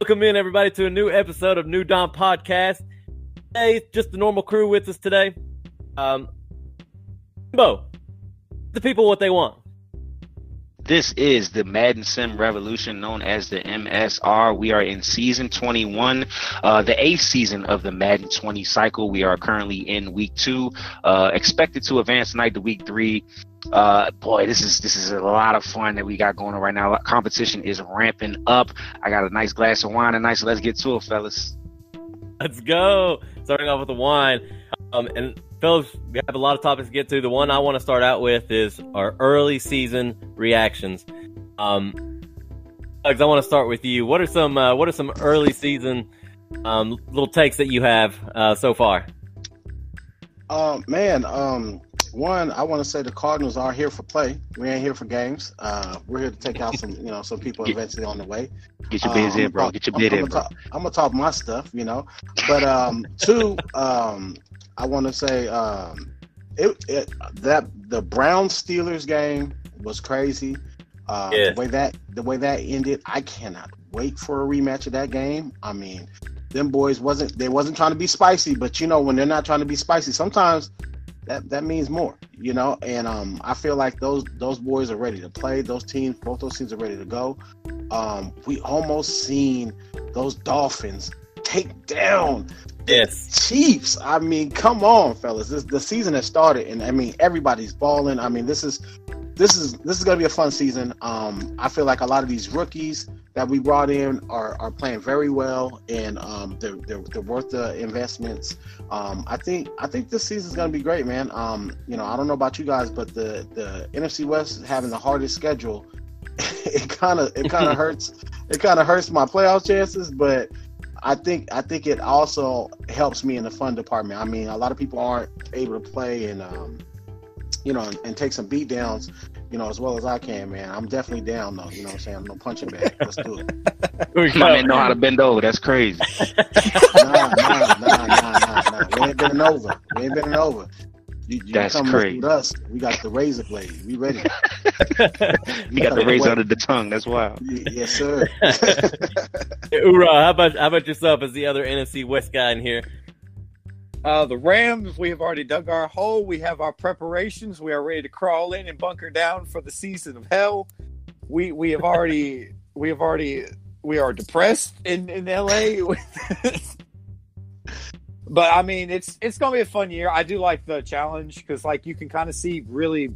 Welcome in, everybody, to a new episode of New Dawn Podcast. Hey, just the normal crew with us today. Um, Bo, the people what they want. This is the Madden Sim Revolution, known as the MSR. We are in season 21, uh, the eighth season of the Madden 20 cycle. We are currently in week two, uh, expected to advance tonight to week three. Uh, boy, this is this is a lot of fun that we got going on right now. Competition is ramping up. I got a nice glass of wine tonight, so let's get to it, fellas. Let's go. Starting off with the wine, um, and fellas, we have a lot of topics to get to. The one I want to start out with is our early season reactions. Um, Alex, I want to start with you. What are some uh, What are some early season um, little takes that you have uh, so far? Um, man, um, one, I want to say the Cardinals are here for play. We ain't here for games. Uh, we're here to take out some, you know, some people eventually on the way. Get your bids Um, in, bro. I'm- Get your I'm- bid I'm in, gonna bro. talk- I'm gonna talk my stuff, you know. But um, two, um, I want to say um, it, it that the Brown Steelers game was crazy. Uh, Yeah. The way that the way that ended, I cannot wait for a rematch of that game. I mean, them boys wasn't they wasn't trying to be spicy, but you know when they're not trying to be spicy, sometimes that that means more, you know. And um, I feel like those those boys are ready to play. Those teams, both those teams are ready to go. Um, we almost seen those Dolphins take down Yes. Chiefs. I mean, come on, fellas. This the season has started, and I mean everybody's balling. I mean, this is this is this is gonna be a fun season. Um, I feel like a lot of these rookies that we brought in are, are playing very well, and um, they're, they're they're worth the investments. Um, I think I think this season's gonna be great, man. Um, you know, I don't know about you guys, but the the NFC West having the hardest schedule, it kind of it kind of hurts. It kind of hurts my playoff chances, but I think I think it also helps me in the fun department. I mean, a lot of people aren't able to play and um, you know and, and take some beat downs, you know, as well as I can, man. I'm definitely down though. You know what I'm saying? I'm no punching bag. Let's do it. My man know how to bend over. That's crazy. Nah, nah, nah, nah, nah, nah. We ain't been over. We ain't been over. You, you That's come crazy. with us. We got the razor blade. We ready. You got the razor under the tongue. That's wild. Y- yes, sir. Hoorah! How about how about yourself as the other NFC West guy in here? Uh, the Rams, we have already dug our hole. We have our preparations. We are ready to crawl in and bunker down for the season of hell. We we have already we have already we are depressed in in LA. but I mean, it's it's gonna be a fun year. I do like the challenge because like you can kind of see really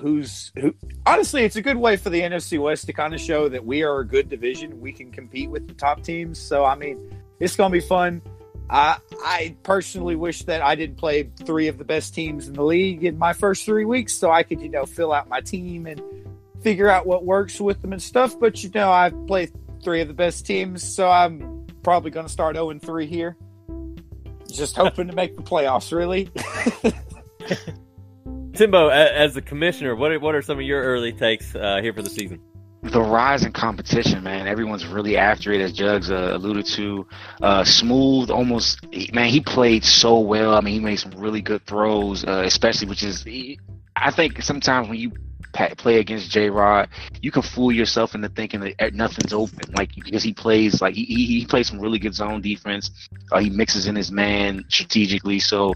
who's who. Honestly, it's a good way for the NFC West to kind of show that we are a good division. We can compete with the top teams. So I mean, it's gonna be fun. I I personally wish that I didn't play three of the best teams in the league in my first three weeks, so I could you know fill out my team and figure out what works with them and stuff. But you know, I've played three of the best teams, so I'm probably going to start zero and three here. Just hoping to make the playoffs, really. Timbo, as the commissioner, what are, what are some of your early takes uh, here for the season? The rise in competition, man. Everyone's really after it, as Jugs uh, alluded to. Uh, smooth, almost, man. He played so well. I mean, he made some really good throws, uh, especially which is, I think sometimes when you play against J Rod, you can fool yourself into thinking that nothing's open, like because he plays like he he, he plays some really good zone defense. Uh, he mixes in his man strategically, so.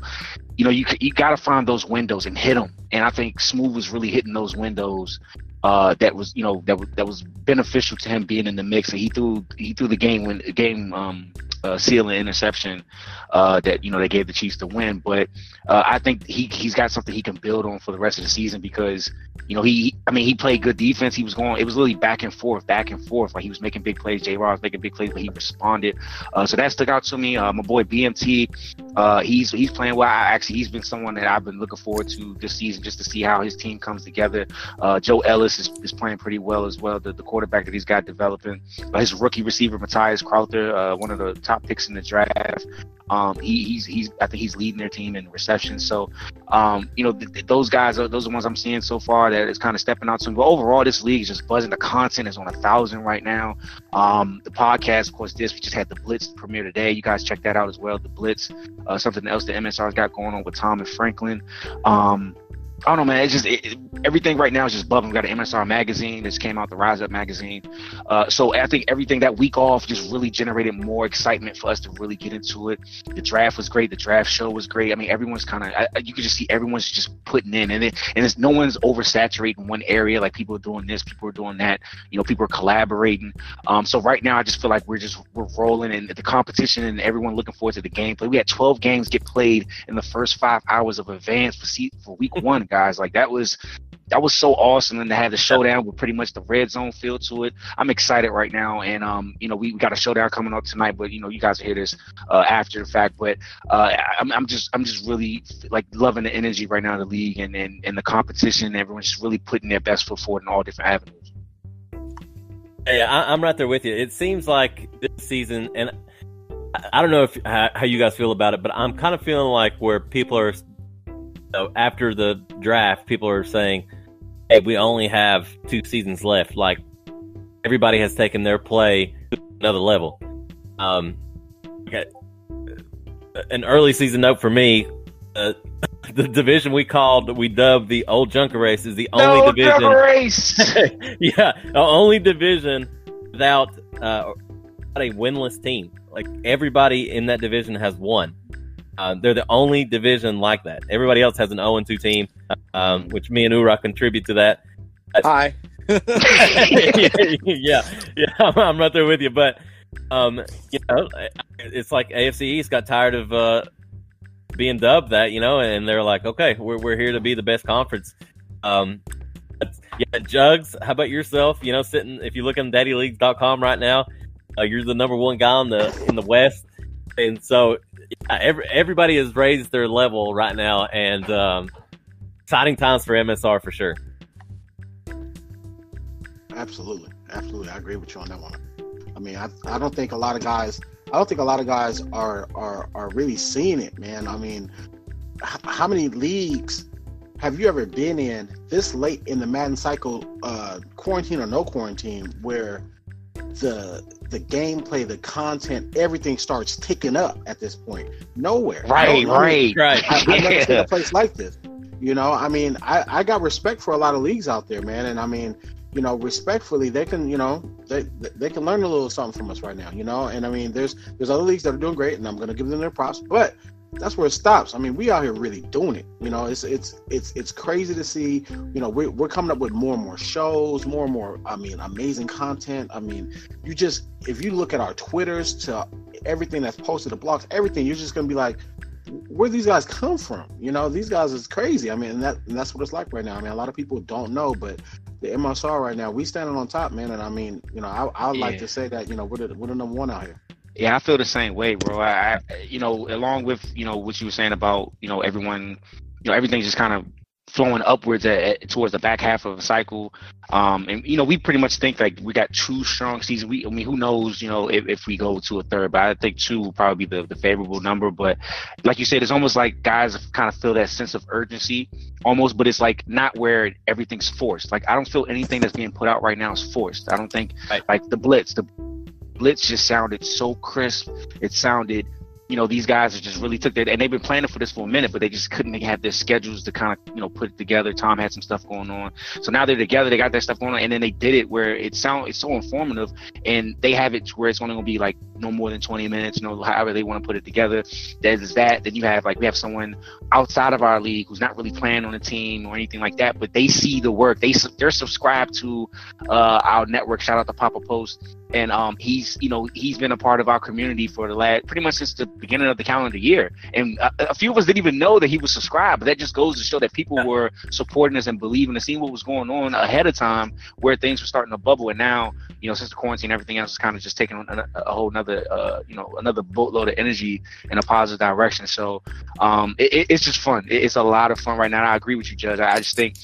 You know, you you got to find those windows and hit them, and I think Smooth was really hitting those windows uh, that was you know that was that was beneficial to him being in the mix, and he threw he threw the game when game um, uh, sealing interception uh, that you know they gave the Chiefs the win. But uh, I think he he's got something he can build on for the rest of the season because you know he I mean he played good defense. He was going it was really back and forth, back and forth. Like he was making big plays. J. Rod was making big plays, but he responded. Uh, so that stuck out to me. Uh, my boy BMT, uh, he's he's playing well. I, actually, he's been someone that I've been looking forward to this season just to see how his team comes together. Uh, Joe Ellis is, is playing pretty well as well. The, the quarterback that he's got developing. Uh, his rookie receiver Matthias Crowther, uh, one of the top picks in the draft. Um, he, he's he's I think he's leading their team in reception. So, um, you know, th- th- those guys are those are the ones I'm seeing so far that is kind of stepping out me. But overall, this league is just buzzing. The content is on a thousand right now. Um, the podcast, of course, this we just had the Blitz premiere today. You guys check that out as well. The Blitz, uh, something else that MSR's got going on with Tom and Franklin. Um, I don't know, man. It's just it, it, everything right now is just bubbling. We got an MSR magazine that came out, the Rise Up magazine. Uh, so I think everything that week off just really generated more excitement for us to really get into it. The draft was great. The draft show was great. I mean, everyone's kind of you could just see everyone's just putting in, and it, and it's no one's oversaturating one area. Like people are doing this, people are doing that. You know, people are collaborating. Um, so right now, I just feel like we're just we're rolling, and the competition, and everyone looking forward to the gameplay. We had 12 games get played in the first five hours of advance for for week one guys. Like that was that was so awesome and to have the showdown with pretty much the red zone feel to it. I'm excited right now, and um, you know, we, we got a showdown coming up tonight, but you know, you guys will hear this uh, after the fact. But uh, I'm, I'm just I'm just really like loving the energy right now in the league and and, and the competition. Everyone's just really putting their best foot forward in all different avenues. Hey, I, am right there with you. It seems like this season, and I, I don't know if how you guys feel about it, but I'm kind of feeling like where people are so after the draft, people are saying, "Hey, we only have two seasons left." Like everybody has taken their play to another level. Um, okay. an early season note for me: uh, the division we called, we dubbed the old Junker race, is the only no division. race. yeah, the only division without uh, a winless team. Like everybody in that division has won. Uh, they're the only division like that. Everybody else has an 0 2 team, um, which me and Ura contribute to that. Hi. yeah, yeah, I'm, I'm, right there with you. But, um, you know, it's like AFC East got tired of uh, being dubbed that, you know, and they're like, okay, we're, we're here to be the best conference. Um, yeah, Jugs, how about yourself? You know, sitting, if you look on daddyleagues.com right now, uh, you're the number one guy in the in the West. And so every, everybody has raised their level right now, and um, exciting times for MSR for sure. Absolutely, absolutely, I agree with you on that one. I mean, I, I don't think a lot of guys, I don't think a lot of guys are are are really seeing it, man. I mean, h- how many leagues have you ever been in this late in the Madden cycle, uh, quarantine or no quarantine, where the the gameplay, the content, everything starts ticking up at this point. Nowhere. Right, right, right. I, I've never seen a place like this. You know, I mean, I, I got respect for a lot of leagues out there, man. And I mean, you know, respectfully, they can, you know, they they can learn a little something from us right now, you know. And I mean, there's there's other leagues that are doing great, and I'm gonna give them their props. But that's where it stops. I mean, we out here really doing it. You know, it's it's it's it's crazy to see. You know, we're we're coming up with more and more shows, more and more. I mean, amazing content. I mean, you just if you look at our Twitters to everything that's posted, the blogs, everything, you're just gonna be like, where these guys come from? You know, these guys is crazy. I mean, and that and that's what it's like right now. I mean, a lot of people don't know, but the MSR right now, we standing on top, man. And I mean, you know, I I yeah. like to say that you know we're the, we're the number one out here. Yeah, I feel the same way, bro. I, I, you know, along with you know what you were saying about you know everyone, you know everything's just kind of flowing upwards at, at, towards the back half of the cycle. Um, and you know, we pretty much think like we got two strong seasons. We, I mean, who knows, you know, if, if we go to a third, but I think two will probably be the, the favorable number. But like you said, it's almost like guys kind of feel that sense of urgency almost, but it's like not where everything's forced. Like I don't feel anything that's being put out right now is forced. I don't think right. like the blitz, the blitz just sounded so crisp. It sounded you know, these guys just really took that, and they've been planning for this for a minute, but they just couldn't have their schedules to kind of, you know, put it together. Tom had some stuff going on, so now they're together. They got that stuff going on, and then they did it where it sound it's so informative, and they have it to where it's only gonna be like no more than 20 minutes, you know, however they want to put it together. There's that. Then you have like we have someone outside of our league who's not really playing on the team or anything like that, but they see the work. They they're subscribed to uh, our network. Shout out to Papa Post and um, he's you know he's been a part of our community for the last pretty much since the beginning of the calendar year and a, a few of us didn't even know that he was subscribed but that just goes to show that people were supporting us and believing and seeing what was going on ahead of time where things were starting to bubble and now you know since the quarantine everything else is kind of just taking a, a whole another uh, you know another boatload of energy in a positive direction. So um, it, it's just fun. It, it's a lot of fun right now. I agree with you judge. I, just think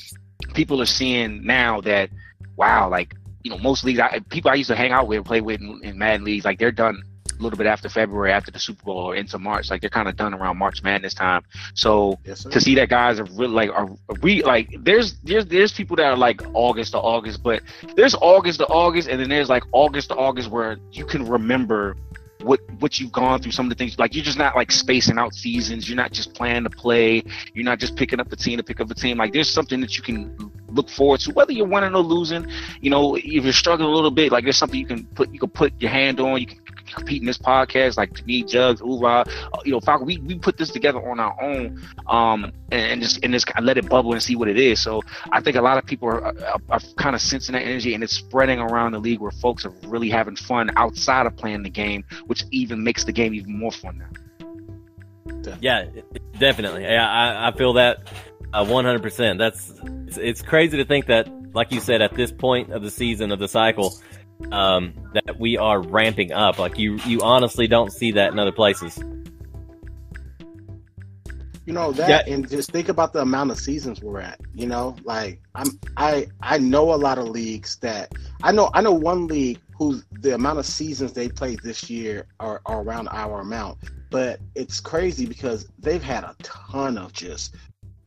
people are seeing now that wow like you know, most leagues, I, people I used to hang out with, play with in, in leagues, like they're done a little bit after February, after the Super Bowl, or into March. Like they're kind of done around March Madness time. So yes, to see that guys are really like are we like there's there's there's people that are like August to August, but there's August to August, and then there's like August to August where you can remember what what you've gone through, some of the things like you're just not like spacing out seasons. You're not just playing to play. You're not just picking up the team to pick up a team. Like there's something that you can look forward to, whether you're winning or losing. You know, if you're struggling a little bit, like there's something you can put you can put your hand on. You can compete in this podcast, like me, Jugs, Ura, you know, Falcon. We, we put this together on our own, um, and, and just and just let it bubble and see what it is. So I think a lot of people are, are, are kind of sensing that energy, and it's spreading around the league where folks are really having fun outside of playing the game, which even makes the game even more fun now. Yeah, definitely. Yeah, I, I feel that uh, 100%. That's it's, it's crazy to think that, like you said, at this point of the season of the cycle, um, that we are ramping up. Like you, you honestly don't see that in other places. You know that, yeah. and just think about the amount of seasons we're at. You know, like I'm, I, I know a lot of leagues that I know. I know one league who the amount of seasons they played this year are, are around our amount, but it's crazy because they've had a ton of just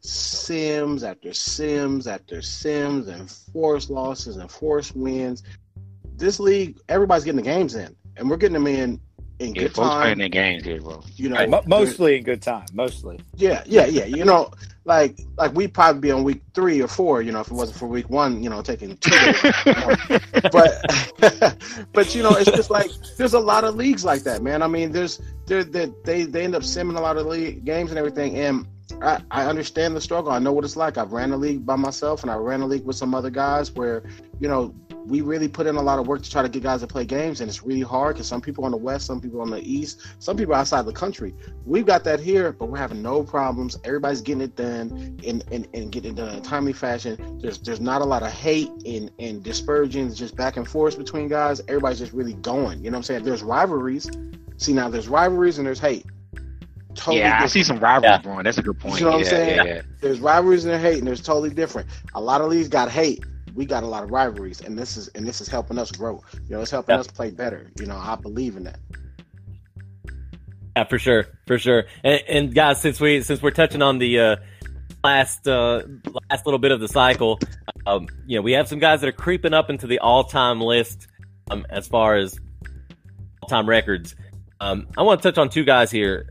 sims after sims after sims and forced losses and forced wins this league, everybody's getting the games in, and we're getting them in in yeah, good time. playing the games here, bro. You know, right. mostly in good time. Mostly. Yeah, yeah, yeah. You know, like like we'd probably be on week three or four. You know, if it wasn't for week one, you know, taking two. Days, you know? But but you know, it's just like there's a lot of leagues like that, man. I mean, there's there they, they they end up simming a lot of league games and everything, and I, I understand the struggle. I know what it's like. I've ran a league by myself, and I ran a league with some other guys where you know we really put in a lot of work to try to get guys to play games, and it's really hard because some people on the west, some people on the east, some people outside the country. We've got that here, but we're having no problems. Everybody's getting it done and and, and getting it done in a timely fashion. There's there's not a lot of hate and and dispersions just back and forth between guys. Everybody's just really going. You know what I'm saying? There's rivalries. See now, there's rivalries and there's hate. Totally yeah, different. I see some rivalries, yeah. That's a good point. You know what yeah, I'm saying? Yeah, there's rivalries and there's hate, and there's totally different. A lot of leagues got hate, we got a lot of rivalries, and this is and this is helping us grow. You know, it's helping us play better. You know, I believe in that. Yeah, for sure, for sure. And, and guys, since we since we're touching on the uh, last uh, last little bit of the cycle, um, you know, we have some guys that are creeping up into the all time list um, as far as all time records. Um, I want to touch on two guys here,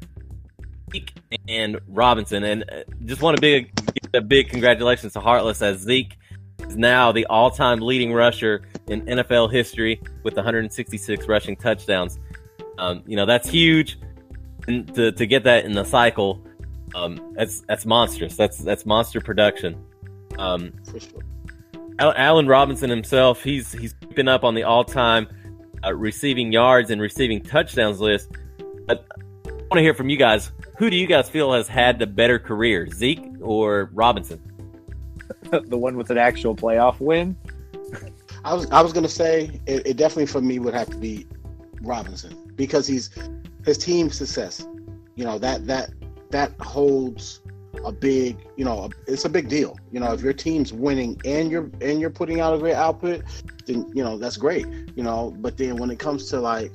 Zeke and Robinson, and uh, just want to big a big congratulations to Heartless as Zeke is now the all-time leading rusher in NFL history with 166 rushing touchdowns. Um, you know that's huge, and to to get that in the cycle, um, that's that's monstrous. That's that's monster production. Um, Allen Robinson himself, he's he's keeping up on the all-time uh, receiving yards and receiving touchdowns list. But I want to hear from you guys. Who do you guys feel has had the better career, Zeke or Robinson? the one with an actual playoff win. I was I was gonna say it, it, definitely for me would have to be Robinson because he's his team success. You know that that that holds a big you know a, it's a big deal. You know if your team's winning and you're and you're putting out a great output, then you know that's great. You know, but then when it comes to like,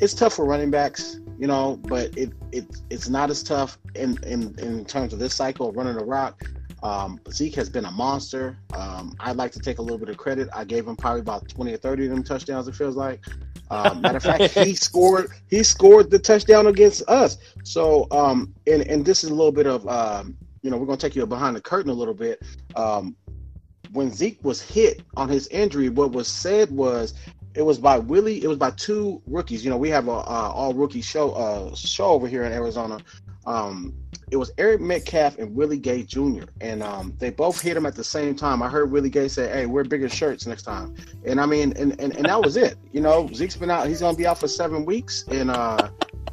it's tough for running backs. You know, but it it it's not as tough in in in terms of this cycle running the rock um, Zeke has been a monster. Um, I'd like to take a little bit of credit. I gave him probably about 20 or 30 of them touchdowns, it feels like. Um, matter of fact, he scored he scored the touchdown against us. So um, and, and this is a little bit of um, you know, we're gonna take you behind the curtain a little bit. Um, when Zeke was hit on his injury, what was said was it was by Willie. It was by two rookies. You know, we have a, a all rookie show uh, show over here in Arizona. Um, it was Eric Metcalf and Willie Gay Jr. and um, they both hit him at the same time. I heard Willie Gay say, "Hey, wear bigger shirts next time," and I mean, and and, and that was it. You know, Zeke's been out; he's gonna be out for seven weeks, and uh,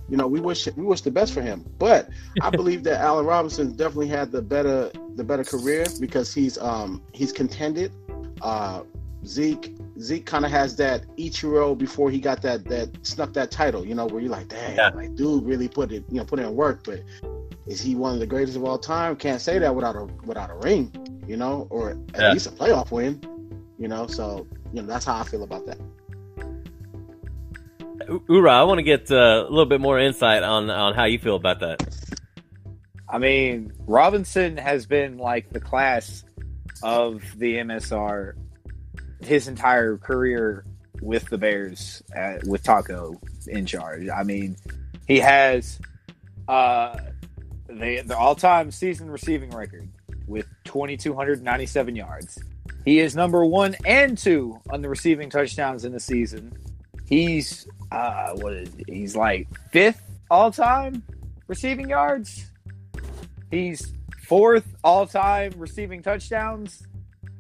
you know, we wish we wish the best for him. But I believe that Allen Robinson definitely had the better the better career because he's um he's contended. Uh, Zeke Zeke kind of has that Ichiro before he got that that snuck that title, you know, where you're like, dang, yeah. like dude really put it, you know, put in work, but is he one of the greatest of all time? Can't say that without a without a ring, you know, or at yeah. least a playoff win, you know. So you know that's how I feel about that. Ura, I want to get uh, a little bit more insight on on how you feel about that. I mean, Robinson has been like the class of the MSR his entire career with the Bears uh, with Taco in charge. I mean, he has uh, the the all time season receiving record with 2,297 yards. He is number one and two on the receiving touchdowns in the season. He's uh, what is he's like fifth all time receiving yards. He's fourth all time receiving touchdowns.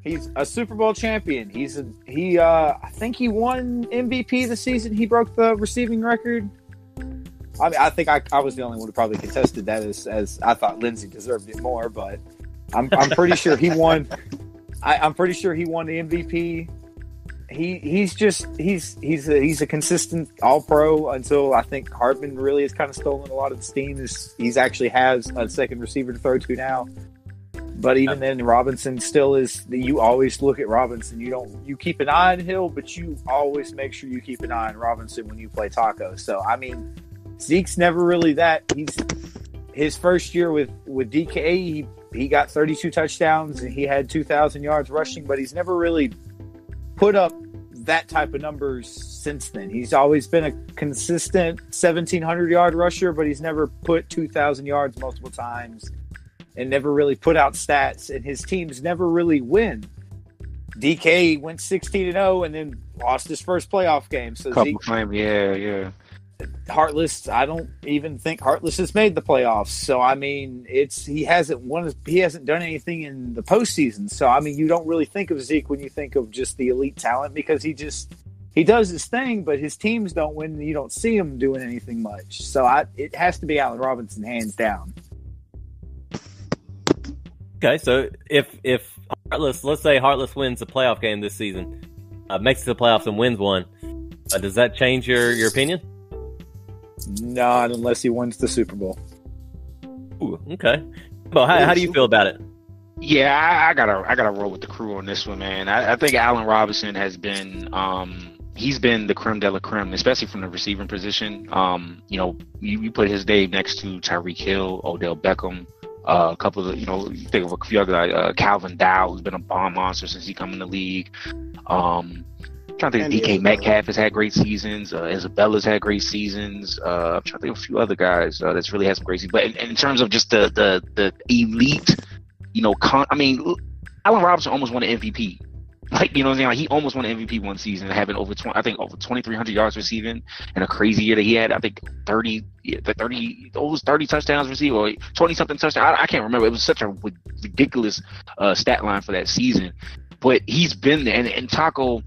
He's a Super Bowl champion. He's a, he. Uh, I think he won MVP the season he broke the receiving record. I, mean, I think I, I was the only one who probably contested that as, as I thought Lindsay deserved it more, but I'm, I'm pretty sure he won. I, I'm pretty sure he won the MVP. He he's just he's he's a, he's a consistent All Pro until I think Hardman really has kind of stolen a lot of the steam. He's actually has a second receiver to throw to now. But even then, Robinson still is. You always look at Robinson. You don't. You keep an eye on Hill, but you always make sure you keep an eye on Robinson when you play Taco. So I mean, Zeke's never really that. He's his first year with with DK. He he got 32 touchdowns and he had 2,000 yards rushing, but he's never really put up that type of numbers since then. He's always been a consistent 1,700 yard rusher, but he's never put 2,000 yards multiple times and never really put out stats. And his teams never really win. DK went 16 and 0 and then lost his first playoff game. So Couple Zeke, time, yeah, yeah. Heartless, I don't even think Heartless has made the playoffs. So I mean, it's he hasn't won. He hasn't done anything in the postseason. So I mean, you don't really think of Zeke when you think of just the elite talent because he just he does his thing, but his teams don't win. And you don't see him doing anything much. So I, it has to be Allen Robinson hands down. Okay, so if if Heartless, let's say Heartless wins the playoff game this season, uh, makes it to the playoffs and wins one, uh, does that change your your opinion? Not unless he wins the Super Bowl. Ooh, okay. Well, how, how do you feel about it? Yeah, I, I, gotta I gotta roll with the crew on this one, man. I, I think Allen Robinson has been um he's been the creme de la creme, especially from the receiving position. Um, you know, you, you put his name next to Tyreek Hill, Odell Beckham, uh, a couple of you know, think of a few other guys, uh, Calvin Dow, who's been a bomb monster since he come in the league. Um, trying to think, DK Isabella. Metcalf has had great seasons. Uh, Isabella's had great seasons. Uh, I'm trying to think of a few other guys uh, that's really had some great seasons. But in, in terms of just the the the elite, you know, con- I mean, Allen Robinson almost won an MVP. Like you know, what I'm saying? like he almost won MVP one season, having over 20, I think over 2,300 yards receiving, and a crazy year that he had. I think 30, the 30, almost 30 touchdowns received, or 20 something touchdowns. I, I can't remember. It was such a ridiculous uh, stat line for that season. But he's been there, and, and Taco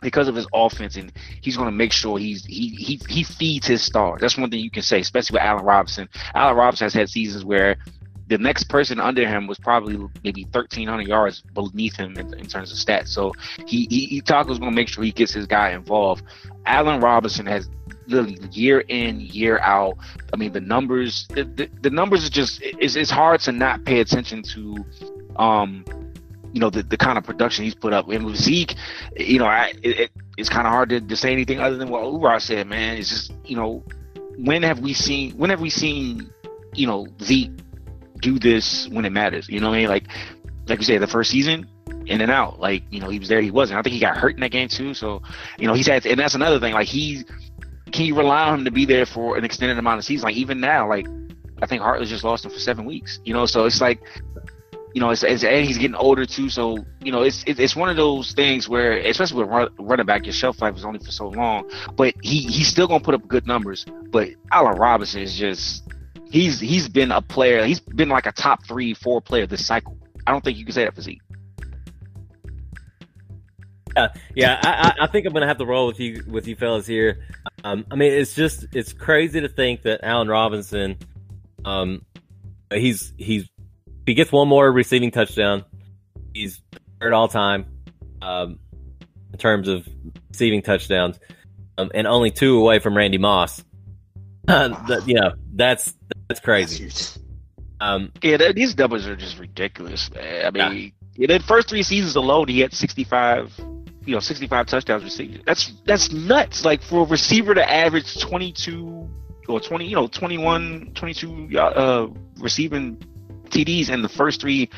because of his offense, and he's going to make sure he's he he he feeds his stars. That's one thing you can say, especially with Allen Robinson. Allen Robinson has had seasons where the next person under him was probably maybe 1,300 yards beneath him in, in terms of stats. So he he, he going to make sure he gets his guy involved. Allen Robinson has literally year in year out. I mean the numbers the, the, the numbers are just it's, it's hard to not pay attention to. Um, you know the, the kind of production he's put up. And with Zeke, you know, I it, it, it's kind of hard to, to say anything other than what Ura said. Man, it's just you know, when have we seen when have we seen you know Zeke do this when it matters? You know what I mean? Like like you say, the first season, in and out. Like you know, he was there, he wasn't. I think he got hurt in that game too. So you know, he's had, and that's another thing. Like he can you rely on him to be there for an extended amount of season? Like even now, like I think Heartless just lost him for seven weeks. You know, so it's like you know, it's, it's and he's getting older too. So you know, it's it's one of those things where, especially with run, running back, your shelf life is only for so long. But he he's still gonna put up good numbers. But Allen Robinson is just he's he's been a player. He's been like a top three, four player this cycle. I don't think you can say that for Zeke. Yeah, I I think I'm gonna have to roll with you with you fellas here. Um, I mean, it's just it's crazy to think that Allen Robinson, um, he's he's he gets one more receiving touchdown, he's third all time, um, in terms of receiving touchdowns, um, and only two away from Randy Moss. that, you know, that's that's That's crazy. huge. Um, Yeah, th- these numbers are just ridiculous, man. I mean, in the first three seasons alone, he had 65, you know, 65 touchdowns received. That's that's nuts. Like for a receiver to average 22 or 20, you know, 21, 22 uh, receiving TDs in the first three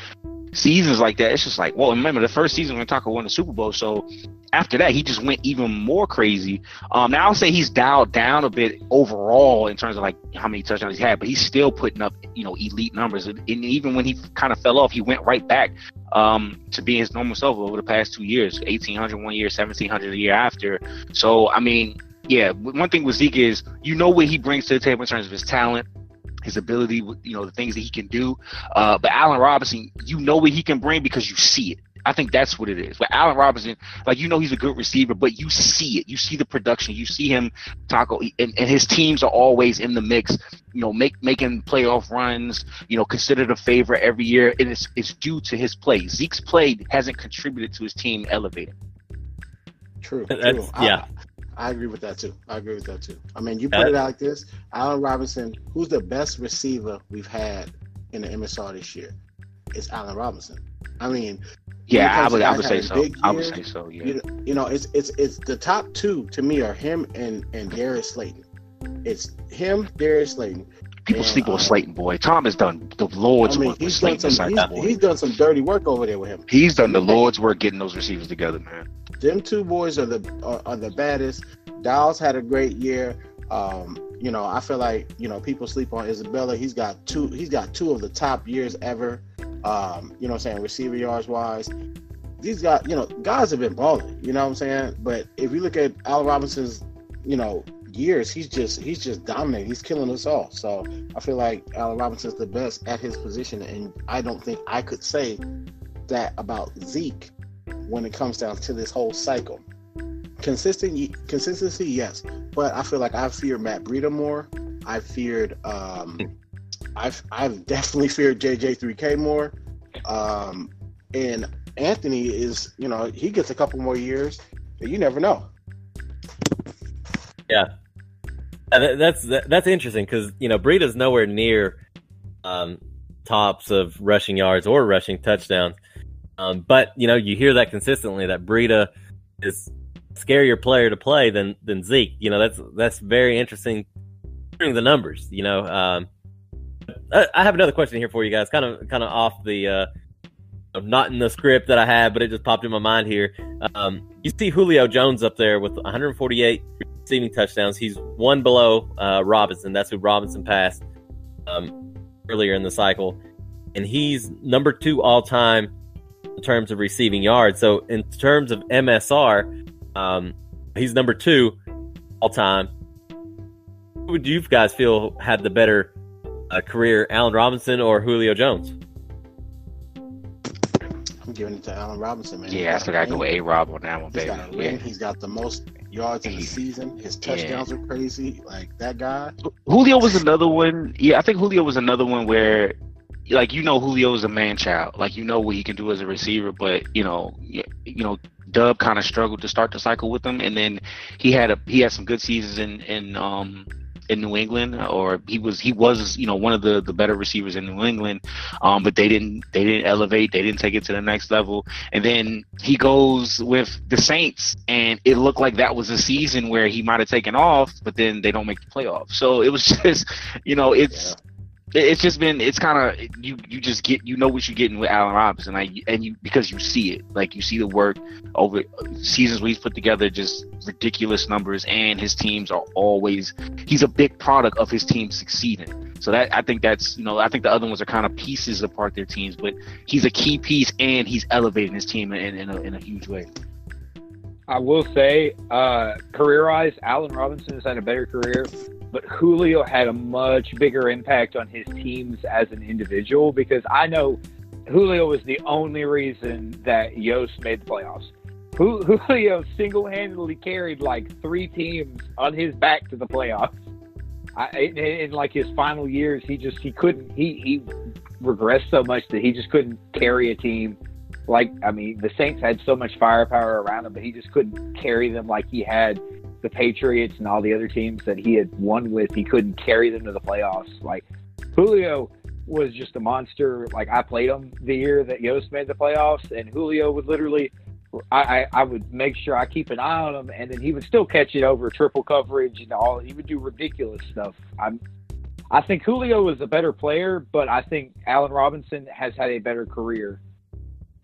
seasons like that, it's just like, well, remember the first season when Taco won the Super Bowl, so after that he just went even more crazy. Um, now I'll say he's dialed down a bit overall in terms of like how many touchdowns he had, but he's still putting up you know elite numbers. And, and even when he kind of fell off, he went right back um, to being his normal self over the past two years, 1800 one year, 1700 a year after. So I mean, yeah, one thing with Zeke is you know what he brings to the table in terms of his talent his ability, you know, the things that he can do. Uh, but Allen Robinson, you know what he can bring because you see it. I think that's what it is. But Allen Robinson, like you know, he's a good receiver, but you see it. You see the production. You see him tackle, and, and his teams are always in the mix. You know, make making playoff runs. You know, considered a favorite every year, and it's it's due to his play. Zeke's play hasn't contributed to his team elevating. True. That's, true. yeah. I, agree with that too. I agree with that too. I mean, you put it out like this: Allen Robinson, who's the best receiver we've had in the MSR this year? It's Allen Robinson. I mean, Yeah, I would, I would say so. big I would say so. Yeah. you, you know, it's it's it's the top two to me are him and and Darius Slayton. It's him, Darius Slayton. People and, sleep on um, Slayton, boy. Tom has done the Lord's I mean, work he's done some he's, he's done some dirty work over there with him. He's done the Lord's work getting those receivers together, man. Them two boys are the are, are the baddest. Dow's had a great year. Um, you know, I feel like you know people sleep on Isabella. He's got two. He's got two of the top years ever. Um, you know, I'm saying receiver yards wise. These guys, you know, guys have been balling. You know what I'm saying? But if you look at Al Robinson's, you know, years, he's just he's just dominating. He's killing us all. So I feel like Allen Robinson's the best at his position, and I don't think I could say that about Zeke when it comes down to this whole cycle. Consistent consistency, yes, but I feel like I fear Matt Breida more. I feared, um, I've I've definitely feared JJ3K more, um, and Anthony is, you know, he gets a couple more years. You never know. Yeah, that's that, that's interesting because you know Breida's nowhere near um, tops of rushing yards or rushing touchdowns, um, but you know you hear that consistently that Breida is scarier player to play than than Zeke. You know that's that's very interesting. The numbers, you know. Um, I, I have another question here for you guys, kind of kind of off the. Uh, not in the script that I had, but it just popped in my mind here. Um, you see Julio Jones up there with 148 receiving touchdowns. He's one below uh, Robinson. That's who Robinson passed um, earlier in the cycle, and he's number two all time in terms of receiving yards. So in terms of MSR, um, he's number two all time. Who would you guys feel had the better uh, career, Allen Robinson or Julio Jones? I'm giving it to Allen Robinson, man. Yeah, I still gotta go with A Rob on that one, He's baby. got. Yeah. He's got the most yards in the season. His touchdowns are crazy. Like that guy. Julio was another one. Yeah, I think Julio was another one where, like, you know, Julio is a man child. Like, you know what he can do as a receiver, but you know, you know, Dub kind of struggled to start the cycle with him, and then he had a he had some good seasons in in um in New England, or he was he was you know one of the the better receivers in New England, um, but they didn't they didn't elevate, they didn't take it to the next level, and then he goes with the Saints, and it looked like that was a season where he might have taken off, but then they don't make the playoffs, so it was just you know it's. it- It's just been it's kind of you you just get you know what you're getting with Allen Robinson like and you because you see it. Like you see the work over seasons he's put together just ridiculous numbers and his teams are always he's a big product of his team succeeding. So that I think that's you know I think the other ones are kind of pieces apart their teams but he's a key piece and he's elevating his team in, in, a, in a huge way. I will say, uh, career-wise, Allen Robinson has had a better career, but Julio had a much bigger impact on his teams as an individual because I know Julio was the only reason that Yost made the playoffs. Ju- Julio single-handedly carried like three teams on his back to the playoffs. I, in, in like his final years, he just he couldn't he he regressed so much that he just couldn't carry a team like I mean, the Saints had so much firepower around him, but he just couldn't carry them like he had the Patriots and all the other teams that he had won with. He couldn't carry them to the playoffs. Like Julio was just a monster. Like I played him the year that Yost made the playoffs, and Julio would literally. I, I, I would make sure I keep an eye on him, and then he would still catch it over triple coverage and all. He would do ridiculous stuff. I'm, I think Julio was a better player, but I think Allen Robinson has had a better career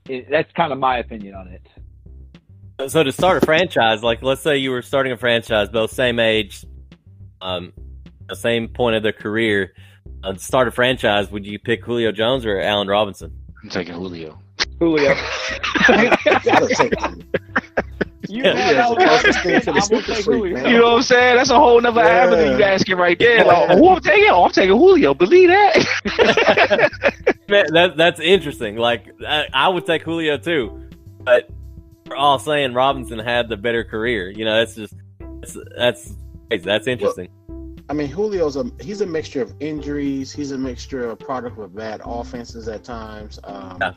it, that's kind of my opinion on it. So to start a franchise, like let's say you were starting a franchise, both same age, um, the same point of their career, uh, start a franchise, would you pick Julio Jones or Allen Robinson? I'm taking Julio. Julio. Gotta take him. You Yeah, had yeah, Allen that's Robinson, the thing for the I'm gonna super take freak, Julio. You know what I'm saying? That's a whole nother Yeah. avenue you asking right there. Like, who I'm taking? Oh, I'm taking Julio. Believe that. Man, that that's interesting. Like I, I would take Julio too, but we're all saying Robinson had the better career. You know, that's just that's that's that's interesting. I mean, Julio's a he's a mixture of injuries. He's a mixture of product of bad offenses at times. Um, Yeah.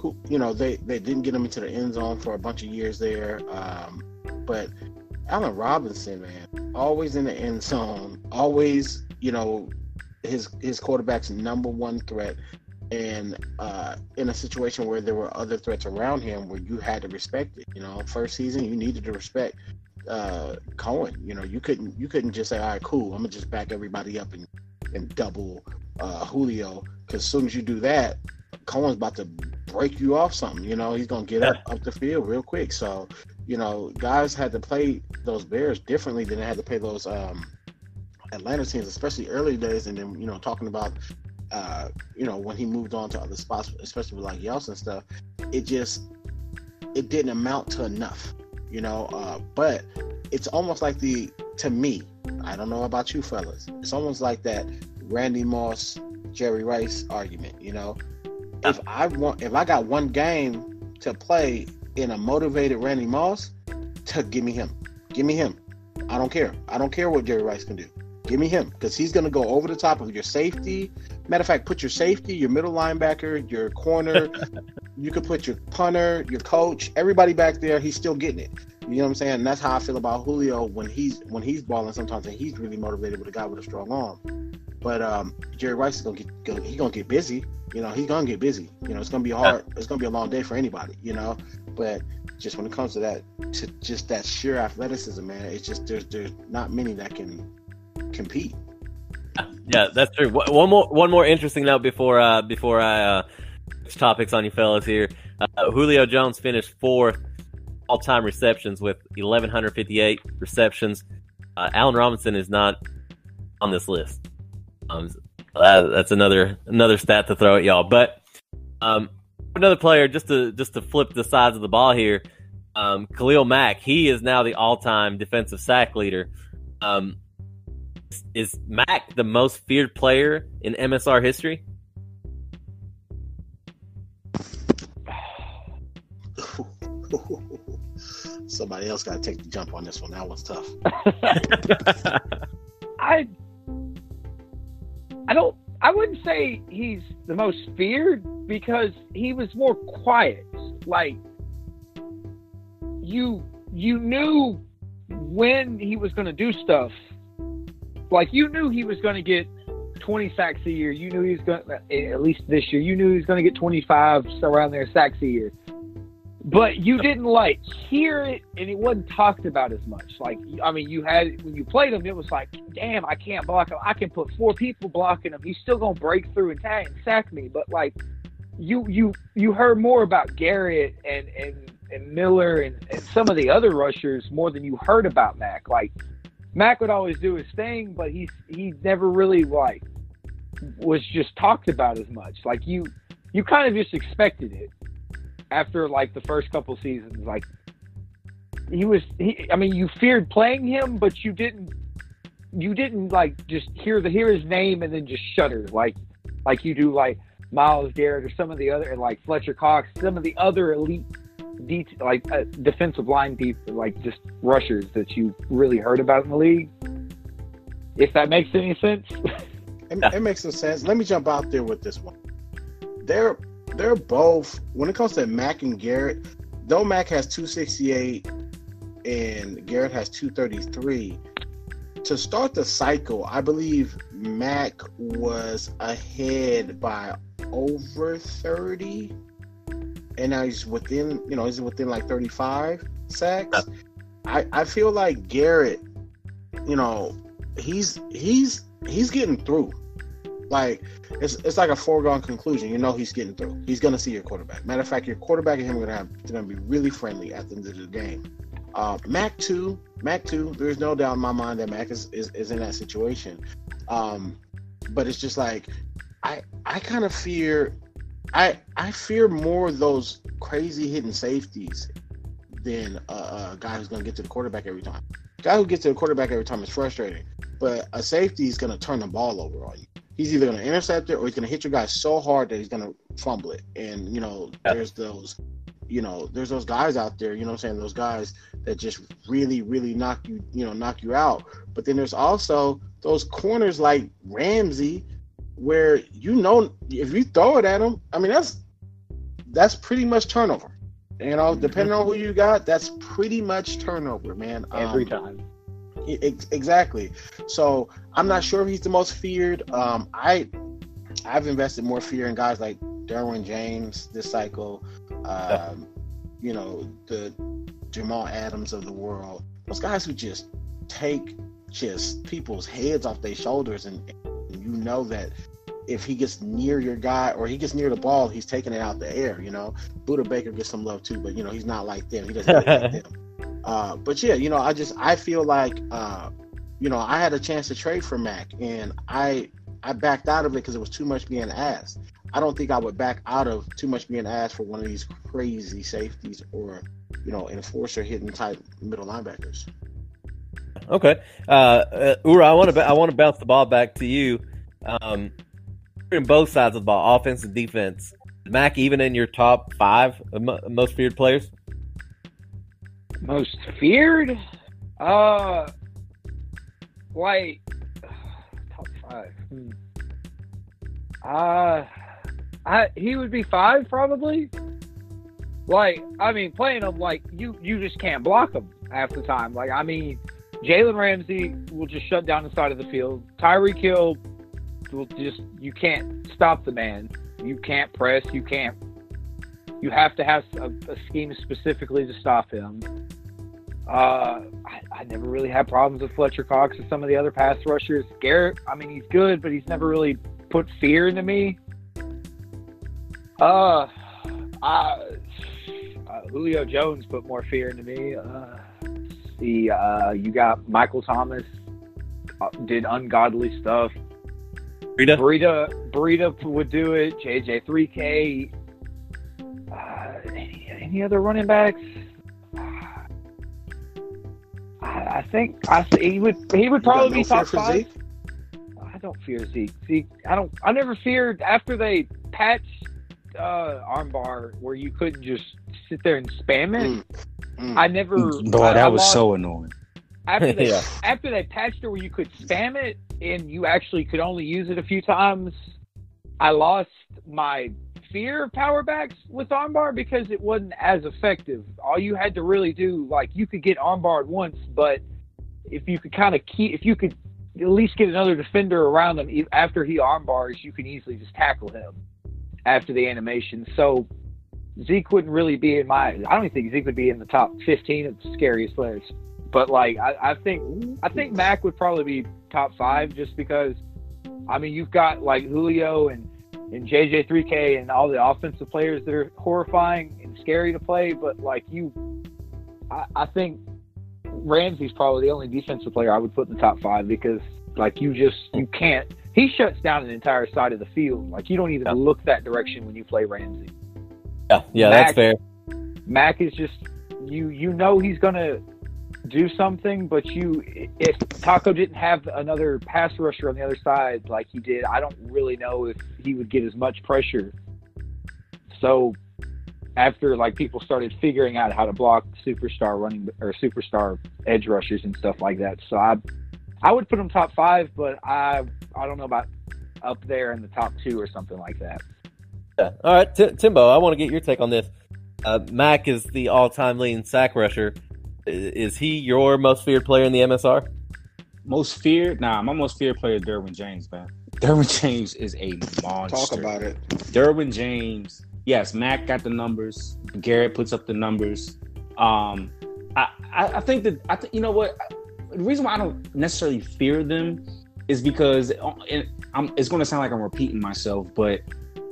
Who you know they they didn't get him into the end zone for a bunch of years there. Um, but Allen Robinson, man, always in the end zone. Always, you know, his his quarterback's number one threat. And uh, in a situation where there were other threats around him, where you had to respect it, you know, first season you needed to respect uh, Cohen. You know, you couldn't you couldn't just say, all right, cool, I'm gonna just back everybody up and and double uh, Julio because as soon as you do that, Cohen's about to break you off something. You know, he's gonna get up up the field real quick. So, you know, guys had to play those Bears differently than they had to play those um, Atlanta teams, especially early days. And then you know, talking about uh, you know when he moved on to other spots, especially with like Yeltsin stuff, it just it didn't amount to enough. You know, uh, but it's almost like the to me. I don't know about you fellas. It's almost like that Randy Moss, Jerry Rice argument. You know, if I want, if I got one game to play in a motivated Randy Moss, to give me him, give me him. I don't care. I don't care what Jerry Rice can do. Give me him because he's going to go over the top of your safety. Matter of fact, put your safety, your middle linebacker, your corner. you could put your punter, your coach, everybody back there. He's still getting it. You know what I'm saying? And that's how I feel about Julio when he's when he's balling sometimes, and he's really motivated with a guy with a strong arm. But um, Jerry Rice is gonna get he's gonna get busy. You know, he's gonna get busy. You know, it's gonna be hard. It's gonna be a long day for anybody. You know, but just when it comes to that, to just that sheer athleticism, man, it's just there's there's not many that can compete. Yeah, that's true. One more one more interesting note before uh before I uh topics on you fellas here. Uh, Julio Jones finished fourth all time receptions with eleven hundred fifty eight receptions. Uh, Allen Robinson is not on this list. Um, that, that's another another stat to throw at y'all. But um, another player just to just to flip the sides of the ball here. Um, Khalil Mack, he is now the all time defensive sack leader. Um, is Mack the most feared player in MSR history? Somebody else got to take the jump on this one. That one's tough. I I don't I wouldn't say he's the most feared because he was more quiet. Like you you knew when he was going to do stuff. Like you knew he was going to get 20 sacks a year. You knew he was going to eh, at least this year. You knew he was going to get 25 around there sacks a year. But you didn't like hear it, and it wasn't talked about as much. Like I mean, you had when you played him, it was like, damn, I can't block him. I can put four people blocking him. He's still gonna break through and tag and sack me. But like, you you you heard more about Garrett and and and Miller and, and some of the other rushers more than you heard about Mack. Like Mack would always do his thing, but he's he never really like was just talked about as much. Like you you kind of just expected it after like the first couple seasons. Like he was he I mean you feared playing him, but you didn't you didn't like just hear the hear his name and then just shudder like like you do like Myles Garrett or some of the other like Fletcher Cox, some of the other elite de- like uh, defensive line deep like just rushers that you really heard about in the league. If that makes any sense. It, it makes some sense. Let me jump out there with this one. They're they're both when it comes to Mack and Garrett. Though Mack has 268 and Garrett has 233. To start the cycle, I believe Mack was ahead by over 30, and now he's within. You know, he's within like 35 sacks. I I feel like Garrett. You know, he's he's he's getting through. Like it's it's like a foregone conclusion. You know he's getting through. He's gonna see your quarterback. Matter of fact, your quarterback and him are gonna have they're gonna be really friendly at the end of the game. Uh, Mack two, Mack two. There's no doubt in my mind that Mack is is, is in that situation. Um, but it's just like I I kind of fear I I fear more those crazy hidden safeties than a, a guy who's going to get to the quarterback every time. A guy who gets to the quarterback every time is frustrating, but a safety is going to turn the ball over on you. He's either going to intercept it or he's going to hit your guy so hard that he's going to fumble it. And you know, there's those, you know, there's those guys out there. You know, what I'm saying those guys that just really, really knock you, you know, knock you out. But then there's also those corners like Ramsey, where you know if you throw it at him, I mean that's that's pretty much turnover. You know, depending on who you got, that's pretty much turnover, man. Every Um, time. Ex- exactly. So I'm not sure if he's the most feared. Um, I I've invested more fear in guys like Derwin James this cycle. Um, you know the Jamal Adams of the world. Those guys who just take just people's heads off their shoulders, and you know that if he gets near your guy or he gets near the ball, he's taking it out the air. You know, Budda Baker gets some love too, but you know he's not like them. He doesn't like them. Uh, but yeah, you know, I just I feel like uh, you know I had a chance to trade for Mack, and I I backed out of it because it was too much being asked. I don't think I would back out of too much being asked for one of these crazy safeties or you know enforcer hitting type middle linebackers. Okay, uh, uh, Ura, I want to I want to bounce the ball back to you. Um, in both sides of the ball, offense and defense. Mack, even in your top five most feared players. Most feared? Uh, like top five. Hmm. Uh, I he would be five probably. Like I mean, playing him like you you just can't block him half the time. Like I mean, Jalen Ramsey will just shut down the side of the field. Tyreek Hill will just you can't stop the man. You can't press. You can't. You have to have a, a scheme specifically to stop him. Uh, I, I never really had problems with Fletcher Cox and some of the other pass rushers. Garrett, I mean, he's good, but he's never really put fear into me. Uh, I, uh, Julio Jones put more fear into me. Uh, the uh, you got Michael Thomas uh, did ungodly stuff. Rita, Burita, Burita would do it. JJ 3K. Uh, any, any other running backs? I, I think I he would he would probably no be top five. Zeke? I don't fear Zeke. Zeke, I don't. I never feared after they patched uh, armbar where you couldn't just sit there and spam it. Mm. I mm. never. Boy, I- that I was lost- so annoying. after they Yeah. after they patched it where you could spam it and you actually could only use it a few times. I lost my fear of power backs with armbar because it wasn't as effective. All you had to really do, like, you could get armbarred once, but if you could kind of keep, if you could at least get another defender around him after he armbars, you can easily just tackle him after the animation. So Zeke wouldn't really be in my. I don't even think Zeke would be in the top 15 of the scariest players. But like, I, I think I think Mack would probably be top five just because. I mean, you've got like Julio and and JJ3K and all the offensive players that are horrifying and scary to play. But like you, I, I think Ramsey's probably the only defensive player I would put in the top five because like you just you can't. He shuts down an entire side of the field. Like you don't even look that direction when you play Ramsey. Yeah, yeah, Mack- that's fair. Mack is just you you know he's gonna do something, but you if Taco didn't have another pass rusher on the other side like he did, I don't really know if he would get as much pressure. So after like people started figuring out how to block superstar running or superstar edge rushers and stuff like that, so I I would put him top five, but I I don't know about up there in the top two or something like that. Yeah. All right, T- Timbo, I want to get your take on this. Uh, Mack is the all-time leading sack rusher. Is he your most feared player in the MSR? Most feared? Nah, my most feared player is Derwin James, man. Derwin James is a monster. Talk about it. Derwin James. Yes, Mack got the numbers. Garrett puts up the numbers. Um, I, I, I think that I think you know what. The reason why I don't necessarily fear them is because I'm, it's going to sound like I'm repeating myself, but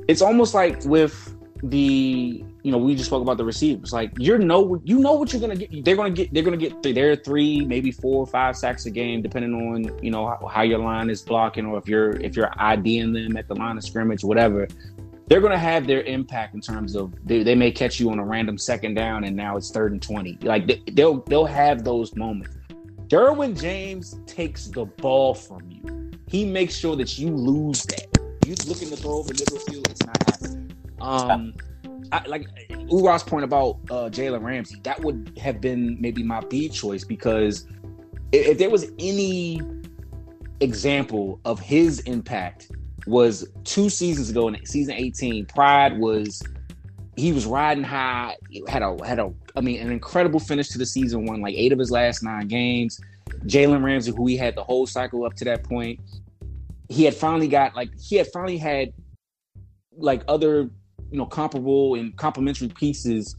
it's almost like with the you know we just spoke about the receivers. Like you know you know what you're gonna get. They're gonna get they're gonna get their three maybe four or five sacks a game depending on you know how, how your line is blocking or if you're if you're IDing them at the line of scrimmage whatever. They're going to have their impact in terms of they, they may catch you on a random second down and now it's third and 20 like they, they'll they'll have those moments. Derwin james takes the ball from you. He makes sure that you lose that you looking to throw over middle field it's not happening um I, like Ura's point about uh, Jalen Ramsey, that would have been maybe my B choice because if, if there was any example of his impact was two seasons ago in season 18. Pride was he was riding high, had a had a I mean an incredible finish to the season, won like eight of his last nine games. Jalen Ramsey, who he had the whole cycle up to that point, he had finally got like he had finally had like other you know comparable and complementary pieces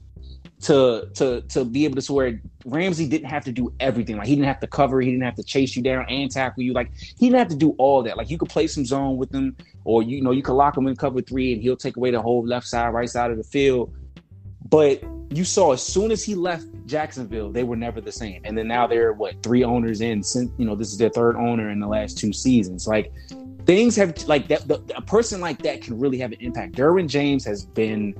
to to to be able to where Ramsey didn't have to do everything. Like he didn't have to cover, he didn't have to chase you down and tackle you. Like he didn't have to do all that. Like you could play some zone with him, or you know you could lock him in cover three, and he'll take away the whole left side, right side of the field. But you saw as soon as he left Jacksonville, they were never the same. And then now they're what three owners in. Since you know this is their third owner in the last two seasons. Like things have like that. The, a person like that can really have an impact. Derwin James has been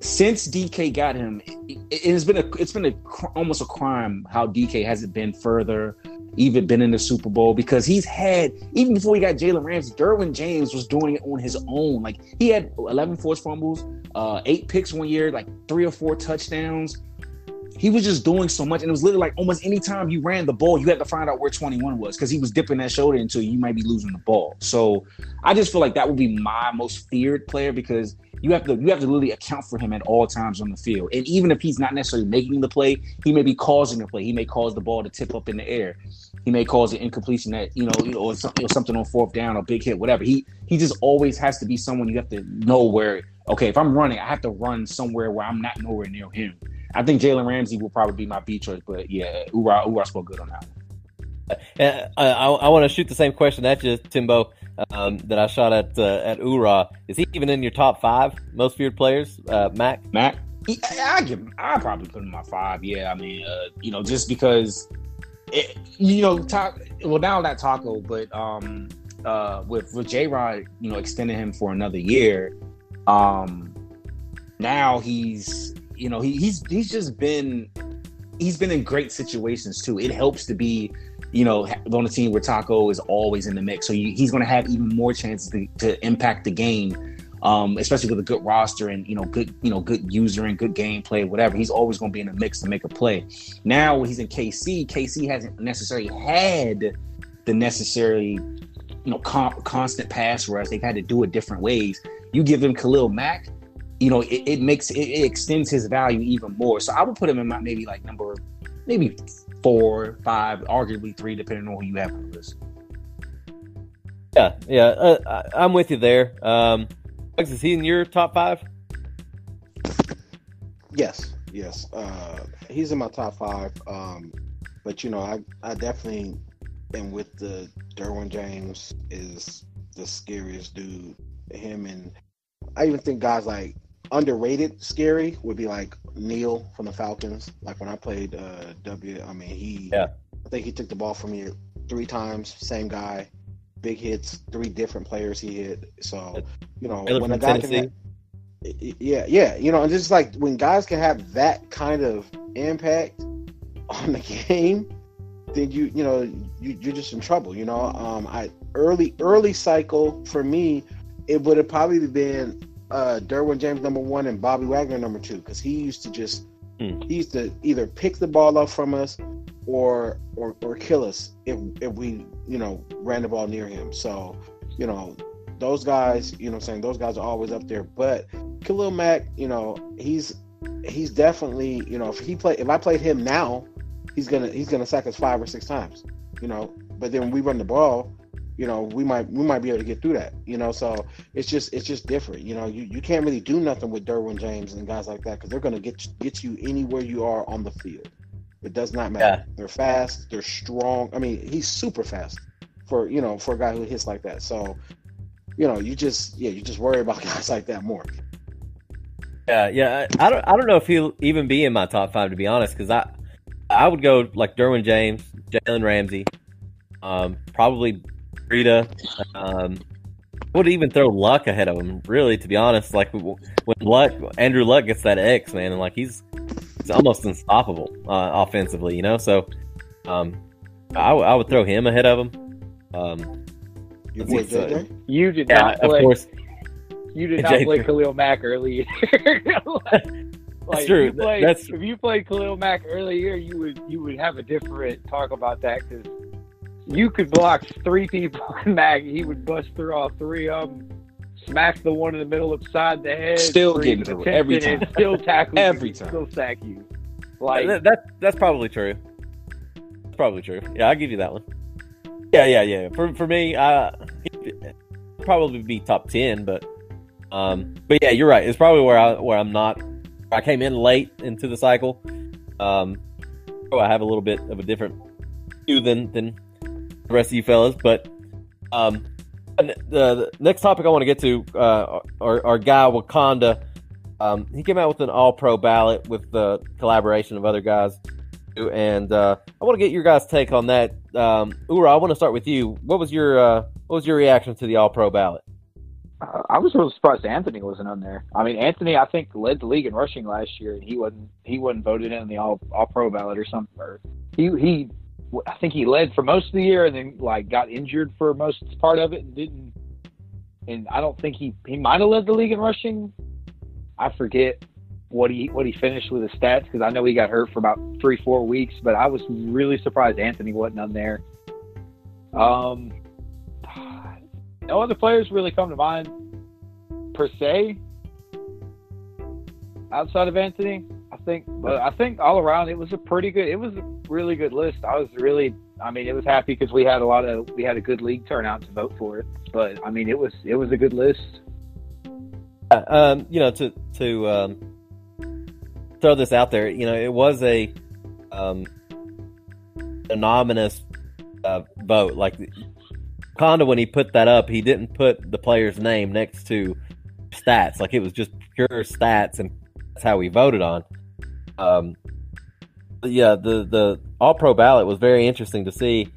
since DK got him, it, has been a it's been a almost a crime how DK hasn't been further, even been in the Super Bowl because he's had even before he got Jalen Ramsey, Derwin James was doing it on his own. Like he had 11 forced fumbles, uh, eight picks one year, like three or four touchdowns. He was just doing so much, and it was literally like almost any time you ran the ball, you had to find out where 21 was because he was dipping that shoulder until you might be losing the ball. So I just feel like that would be my most feared player because you have to you have to literally account for him at all times on the field. And even if he's not necessarily making the play, he may be causing the play. He may cause the ball to tip up in the air. He may cause an incompletion that you know, you or something on fourth down or big hit, whatever. He he just always has to be someone you have to know where. Okay, if I'm running, I have to run somewhere where I'm not nowhere near him. I think Jalen Ramsey will probably be my B choice, but yeah, Ura Ura spoke good on that one. Uh, I, I want to shoot the same question at you, Timbo um, that I shot at uh, at Ura. Is he even in your top five most feared players, uh, Mack? Mack, I give I probably put him in my five. Yeah, I mean, uh, you know, just because, it, you know, talk. Well, now not Taco, but um, uh, with with J Rod, you know, extending him for another year. Um, now he's, you know, he, he's he's just been he's been in great situations too. It helps to be you know, on a team where Taco is always in the mix. So he's going to have even more chances to, to impact the game, um, especially with a good roster and you know, good you know, good user and good gameplay, whatever. He's always going to be in the mix to make a play. Now when he's in KC. KC hasn't necessarily had the necessary, you know, con- constant pass rush. They've had to do it different ways. You give him Khalil Mack, you know, it, it makes it, it, extends his value even more. So I would put him in my maybe like number maybe four, five, arguably three, depending on who you have on the list. Yeah, yeah, uh, I'm with you there. Um, is he in your top five? Yes, yes. Uh, he's in my top five. Um, but you know, I, I definitely am with the Derwin James is the scariest dude. Him and I even think guys like underrated scary would be like Neal from the Falcons. Like when I played uh, W, I mean he, yeah. I think he took the ball from me three times. Same guy, big hits, three different players he hit. So you know when a guy Tennessee. can, yeah, yeah, you know, and just like when guys can have that kind of impact on the game, then you you know you, you're just in trouble. You know, um, I early early cycle for me, it would have probably been uh, Derwin James number one and Bobby Wagner number two because he used to just mm. he used to either pick the ball up from us or or or kill us if if we you know ran the ball near him. So you know those guys, you know, I'm saying those guys are always up there. But Khalil Mack, you know, he's he's definitely you know if he play if I played him now, he's gonna he's gonna sack us five or six times. You know, but then when we run the ball, you know, we might we might be able to get through that. You know, so it's just it's just different. You know, you, you can't really do nothing with Derwin James and guys like that because they're gonna get get you anywhere you are on the field. It does not matter. Yeah. They're fast. They're strong. I mean, he's super fast for you know for a guy who hits like that. So, you know, you just yeah, you just worry about guys like that more. Yeah, yeah. I, I don't I don't know if he'll even be in my top five to be honest, because I I would go like Derwin James, Jalen Ramsey, um, probably Rita. Um, would even throw Luck ahead of him. Really, to be honest, like when Luck, Andrew Luck gets that X man, and like he's he's almost unstoppable uh, offensively, you know. So, um, I, I would throw him ahead of him. Um, You, That's boy, it, so- You did yeah, not of play. course. You did not Jay- play Khalil Mack early. like, true. You played, That's- If you played Khalil Mack earlier, you would you would have a different talk about that because you could block three people in Mack. He would bust through all three of them, smack the one in the middle upside the head, Still for getting through it every time. still tackle Every you, time. still sack you. Like that, that that's probably true. That's probably true. Yeah, I'll give you that one. Yeah, yeah, yeah. For for me, uh, probably be top ten, but um, but yeah, you're right. It's probably where I where I'm not. I came in late into the cycle. Um, so I have a little bit of a different view than than the rest of you fellas, but um, the, the next topic I want to get to, uh, our, our guy Wakanda. Um, he came out with an all pro ballot with the collaboration of other guys. And uh, I want to get your guys' take on that. Um, Ura, I want to start with you. What was your uh, what was your reaction to the all pro ballot? Uh, I was really surprised Anthony wasn't on there. I mean, Anthony, I think led the league in rushing last year, and he wasn't. He wasn't voted in the all all pro ballot or something. Or he he, I think he led for most of the year, and then like got injured for most part of it, and didn't. And I don't think he he might have led the league in rushing. I forget what he what he finished with his stats because I know he got hurt for about three four weeks, but I was really surprised Anthony wasn't on there. Um, no other players really come to mind per se outside of Anthony. Think, but I think all around it was a pretty good. It was a really good list. I was really, I mean, it was happy because we had a lot of we had a good league turnout to vote for it. But I mean, it was it was a good list. Uh, um, you know, to to um, throw this out there, you know, it was a um, anonymous uh, vote. Like Conda, when he put that up, he didn't put the player's name next to stats. Like it was just pure stats, and that's how we voted on. Um, yeah, the the All Pro ballot was very interesting to see.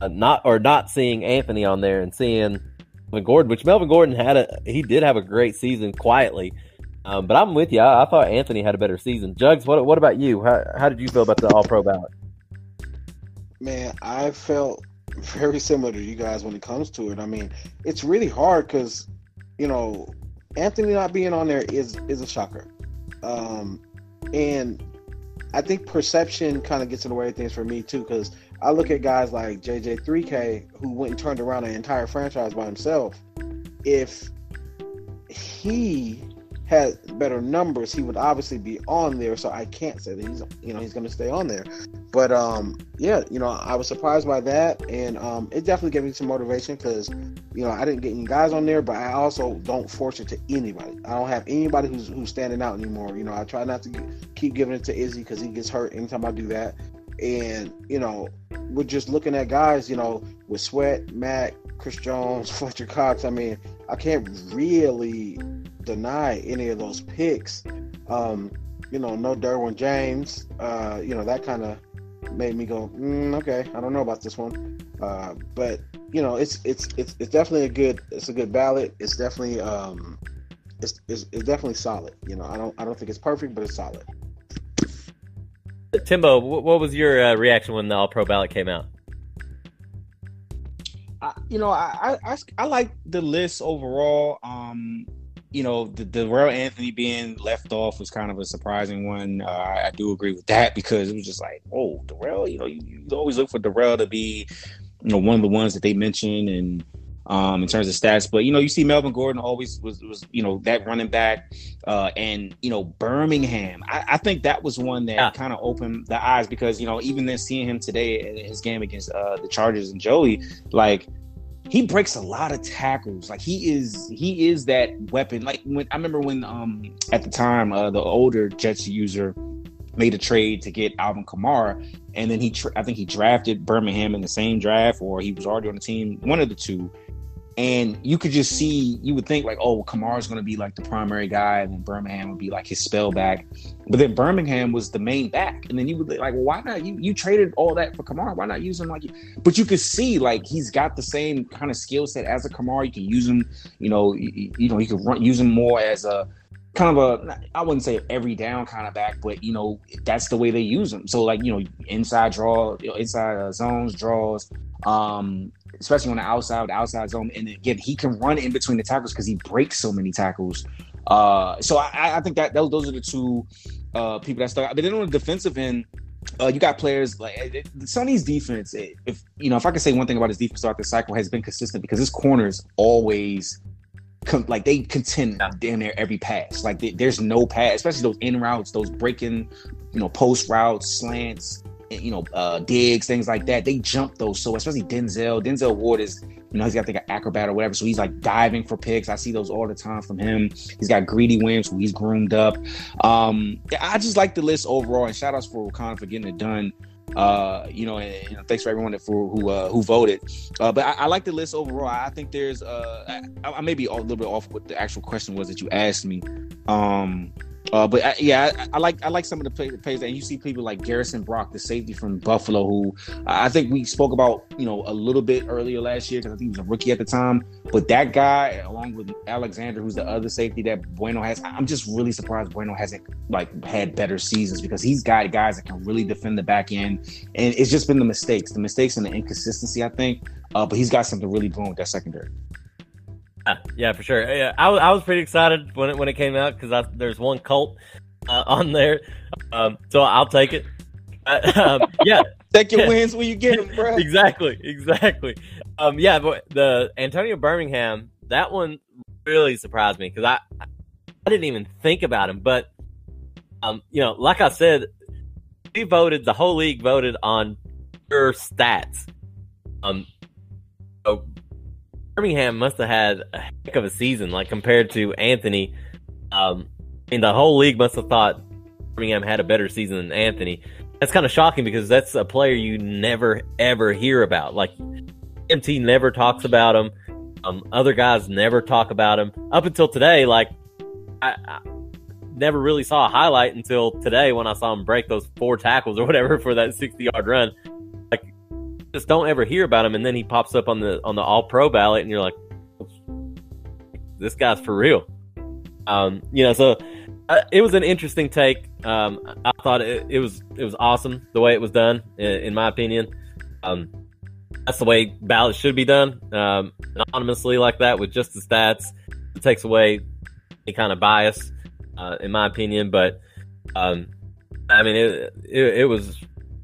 Uh, not or not seeing Anthony on there and seeing Melvin Gordon, which Melvin Gordon had a he did have a great season quietly. Um, but I'm with you. I, I thought Anthony had a better season. Jugs, what what about you? How how did you feel about the All Pro ballot? Man, I felt very similar to you guys when it comes to it. I mean, it's really hard because, you know, Anthony not being on there is is a shocker, um, and I think perception kind of gets in the way of things for me too. Because I look at guys like JJ3K who went and turned around an entire franchise by himself. If he had better numbers, he would obviously be on there. So I can't say that he's you know he's going to stay on there. But um, yeah, you know I was surprised by that, and um, it definitely gave me some motivation because you know I didn't get any guys on there, but I also don't force it to anybody. I don't have anybody who's who's standing out anymore. You know I try not to g- keep giving it to Izzy because he gets hurt anytime I do that. And you know we're just looking at guys, you know, with Sweat, Matt, Chris Jones, Fletcher Cox. I mean, I can't really deny any of those picks. Um, you know, no Derwin James. Uh, you know, that kind of made me go, mm, okay, I don't know about this one. Uh, but you know, it's it's it's it's definitely a good it's a good ballot. It's definitely um, it's, it's it's definitely solid. You know, I don't I don't think it's perfect, but it's solid. Timbo, what was your uh, reaction when the All Pro ballot came out? I, you know, I, I, I, I like the list overall. Um, you know, the Darrell Anthony being left off was kind of a surprising one. Uh, I, I do agree with that because it was just like, oh, Darrell, you know, you, you always look for Darrell to be, you know, one of the ones that they mention and um in terms of stats. But you know, you see Melvin Gordon always was was, you know, that running back. Uh and you know, Birmingham. I, I think that was one that Yeah. kind of opened the eyes because, you know, even then seeing him today in his game against uh the Chargers and Joey, like he breaks a lot of tackles. Like he is he is that weapon. Like when I remember when um at the time uh the older Jets user made a trade to get Alvin Kamara, and then he tra- I think he drafted Birmingham in the same draft, or he was already on the team, one of the two. And you could just see, you would think like, oh, Kamara's going to be like the primary guy, and then Birmingham would be like his spell back. But then Birmingham was the main back, and then you would like, well, why not? You you traded all that for Kamara. Why not use him like? You? But you could see like he's got the same kind of skill set as a Kamara. You can use him, you know, you, you know, you can run use him more as a kind of a I wouldn't say every down kind of back, but you know that's the way they use them. So like you know inside draw, you know, inside uh, zones draws, um, especially on the outside, the outside zone, and again he can run in between the tackles because he breaks so many tackles. Uh, so I, I think that those, those are the two uh, people that start. But then on the defensive end. Uh, you got players like it, Sonny's defense. If you know, if I could say one thing about his defense throughout the cycle, has been consistent because his corners always com- like they contend damn near every pass. Like they, there's no pass, especially those in routes, those breaking, you know, post routes, slants, you know, uh, digs, things like that. They jump those. So especially Denzel, Denzel Ward is, you know, he's got like an acrobat or whatever. So he's like diving for picks. I see those all the time from him. He's got Greedy Williams, who he's groomed up. Um, I just like the list overall. And shout outs for Wakanda for getting it done. Uh, you know, and, and, thanks for everyone that for who uh, who voted. Uh, but I, I, like the list overall. I think there's uh, I, I may be a little bit off what the actual question was that you asked me. Um, uh, but I, yeah, I, I, like I like some of the play, plays, and you see people like Garrison Brock, the safety from Buffalo, who I think we spoke about, you know, a little bit earlier last year because I think he was a rookie at the time. But that guy, along with Alexander, who's the other safety that Bueno has, I'm just really surprised Bueno hasn't like had better seasons because he's got guys that can really defend the back end, and it's just been the mistakes, the mistakes and the inconsistency, I think. Uh, but he's got something really blown with that secondary. Yeah, yeah, for sure. Yeah, I, I was pretty excited when it when it came out because there's one cult uh, on there, um, so I'll take it. Uh, um, yeah, take your wins when you get them, bro. exactly, exactly. Um, yeah, but the Antonio Birmingham that one really surprised me because I I didn't even think about him, but um, you know, like I said, we voted the whole league voted on pure stats. Um, Birmingham must have had a heck of a season, like compared to Anthony. Um, I mean, the whole league must have thought Birmingham had a better season than Anthony. That's kind of shocking because that's a player you never ever hear about. Like MT never talks about him. Um, other guys never talk about him up until today. Like I, I never really saw a highlight until today when I saw him break those four tackles or whatever for that sixty yard run just don't ever hear about him, and then he pops up on the on the All Pro ballot, and you're like, this guy's for real. Um, you know, so uh, it was an interesting take. Um, I thought it, it, was it was awesome the way it was done, in, in my opinion. Um, that's the way ballots should be done, um, anonymously like that with just the stats. It takes away any kind of bias, uh, in my opinion. But um, I mean, it, it, it was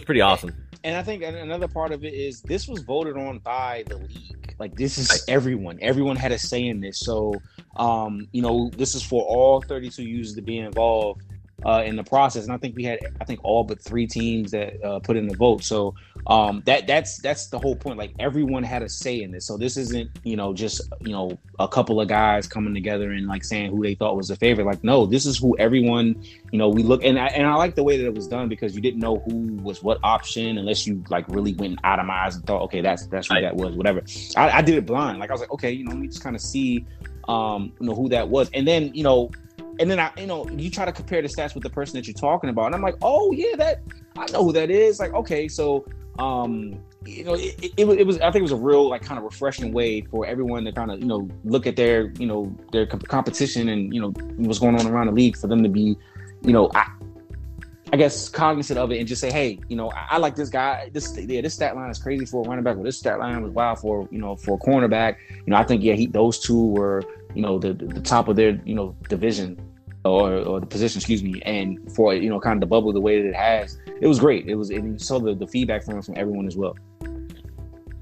pretty awesome and I think another part of it is this was voted on by the league. Like this is everyone. Everyone had a say in this. So, um, you know, this is for all 32 users to be involved uh, in the process. And I think we had, I think all but three teams that uh, put in the vote. So um, that that's that's the whole point. Like everyone had a say in this. So this isn't you know just you know a couple of guys coming together and like saying who they thought was the favorite. Like no, this is who everyone you know we look and I, and I like the way that it was done because you didn't know who was what option unless you like really went and itemized and thought okay that's that's who right. that was whatever. I, I did it blind. Like I was like okay you know let me just kind of see um you know who that was and then you know and then I, you know, you try to compare the stats with the person that you're talking about, and I'm like, oh yeah, that I know who that is. Like, okay, so um, you know, it, it, it, was, I think it was a real, like, kind of refreshing way for everyone to kind of, you know, look at their, you know, their competition and, you know, what's going on around the league for them to be, you know, I, I guess cognizant of it and just say, hey, you know, I, I, like this guy. This yeah, this stat line is crazy for a running back, but this stat line was wild for you know for a cornerback. You know, I think yeah, he those two were you know the the top of their you know division or, or the position, excuse me, and for you know kind of the bubble the way that it has, it was great. It was, and you saw the, the feedback from from everyone as well.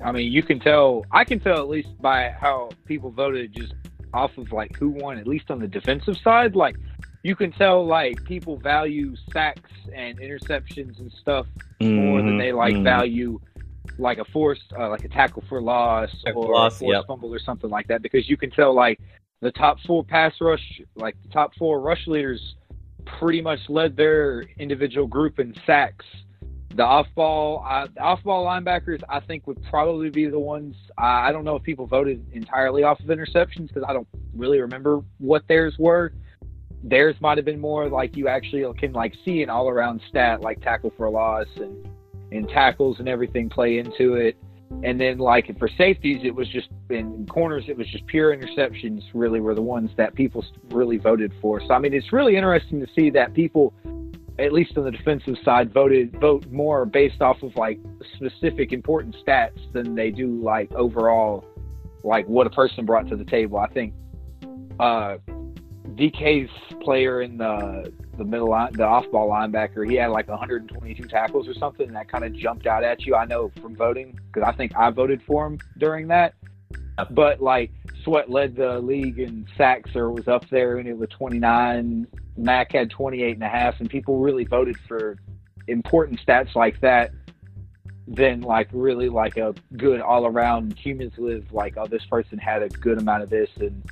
I mean, you can tell. I can tell at least by how people voted, just off of like who won, at least on the defensive side. Like you can tell, like people value sacks and interceptions and stuff mm-hmm. more than they like mm-hmm. value like a forced, uh, like a tackle for loss or loss, a forced yep. fumble or something like that. Because you can tell, like the top four pass rush, like the top four rush leaders pretty much led their individual group in sacks. The off ball, uh, the off ball linebackers, I think would probably be the ones. I don't know if people voted entirely off of interceptions because I don't really remember what theirs were. Theirs might have been more like you actually can like see an all around stat like tackle for loss and and tackles and everything play into it. And then like for safeties, it was just in corners, it was just pure interceptions. Really, were the ones that people really voted for. So I mean, it's really interesting to see that people, at least on the defensive side, voted vote more based off of like specific important stats than they do like overall, like what a person brought to the table. I think uh, DK's player in the the middle line, the off ball linebacker, he had like 122 tackles or something, and that kind of jumped out at you. I know from voting because I think I voted for him during that. But like Sweat led the league in sacks or was up there and it was 29. Mack had 28 and a half, and people really voted for important stats like that than like really like a good all around cumulative like oh this person had a good amount of this and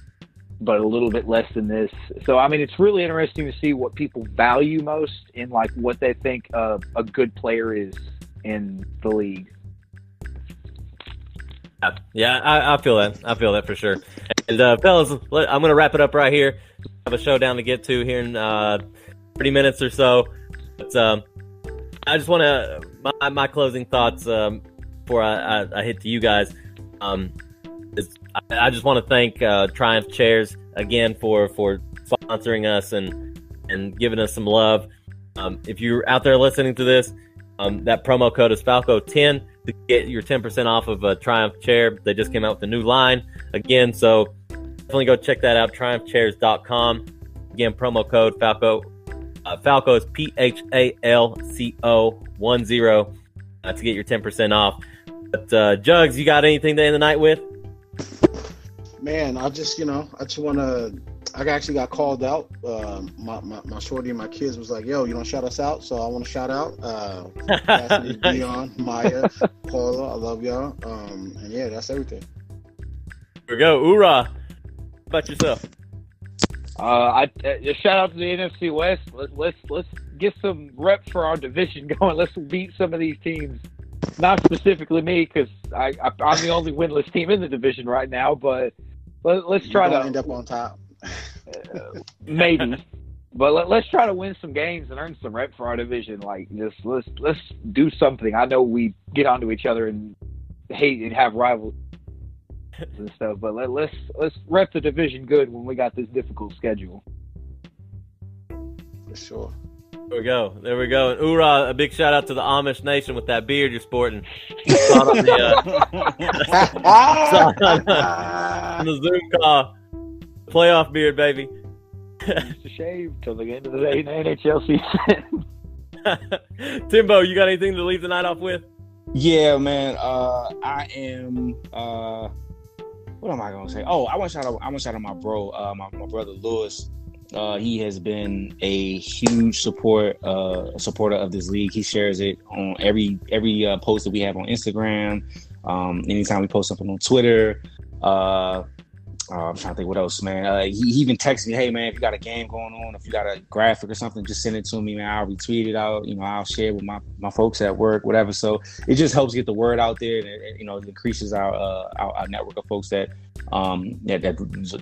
but a little bit less than this. So I mean, it's really interesting to see what people value most in like what they think a good player is in the league. Yeah, I, I, feel that. I feel that for sure. And uh, fellas, let, I'm going to wrap it up right here. I have a showdown to get to here in uh, 30 minutes or so. But um, I just want to my, my closing thoughts um, before I, I, I, hit to you guys. Um, I, I just want to thank uh, Triumph Chairs again for for sponsoring us and and giving us some love. Um, if you're out there listening to this, um, that promo code is Falco10 to get your 10% off of a Triumph chair. They just came out with a new line again, so definitely go check that out. TriumphChairs.com. Again, promo code Falco. Uh, Falco is P H A L C O 1 0 uh, to get your 10% off. But, uh, Jugs, you got anything to end the night with? Man, I just, you know, I just want to. I actually got called out. Uh, my, my, my shorty and my kids was like, "Yo, you don't shout us out," so I want to shout out. Uh, nice. Dion, Maya, Paula, I love y'all. Um, and yeah, that's everything. Here we go, Ura. How about yourself? Uh, I uh, shout out to the NFC West. Let's let's let's get some reps for our division going. Let's beat some of these teams not specifically me because I, I am the only winless team in the division right now. But let, us try to end up on top. uh, maybe, but let, us try to win some games and earn some rep for our division. Like just let's let's do something. I know we get onto each other and hate and have rivals and stuff, but let, let's let's rep the division good when we got this difficult schedule. For sure. There we go. There we go. And Ura, a big shout out to the Amish Nation with that beard you're sporting. on the, uh, on the Zoom call. Playoff beard, baby. it's a shame till the end of the day in the NHL season. Timbo, you got anything to leave the night off with? Yeah, man. Uh, I am. Uh, what am I gonna say? Oh, I want to shout out. I want to shout out my bro, uh, my, my brother Lewis. Uh, he has been a huge support uh, supporter of this league. He shares it on every every uh, post that we have on Instagram. Um, anytime we post something on Twitter. Uh, I'm trying to think what else, man. Uh, he, he, even texted me, "Hey, man, if you got a game going on, if you got a graphic or something, just send it to me, man. I'll retweet it out. You know, I'll share it with my, my folks at work, whatever. So it just helps get the word out there, and you know, it increases our, uh, our, our network of folks that um that, that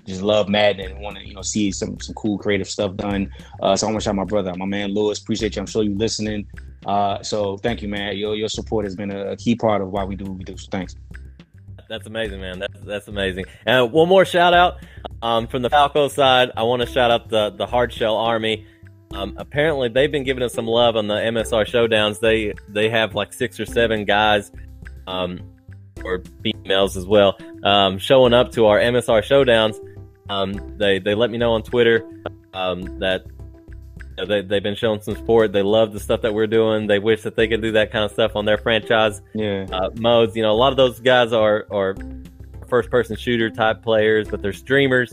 just love Madden and want to you know see some some cool creative stuff done. Uh, so I want to shout my brother, my man Lewis. Appreciate you. I'm sure you're listening. Uh, so thank you, man. Your your support has been a, a key part of why we do what we do. So thanks that's amazing, man. That's that's amazing. And one more shout out um, from the Falco side. I want to shout out the the Hardshell Army. Um, apparently, they've been giving us some love on the MSR showdowns. They they have like six or seven guys, um, or females as well, um, showing up to our MSR showdowns. Um, they they let me know on Twitter um, that they, they've been showing some support. They love the stuff that we're doing. They wish that they could do that kind of stuff on their franchise yeah. uh, modes. You know, a lot of those guys are, are first person shooter type players, but they're streamers.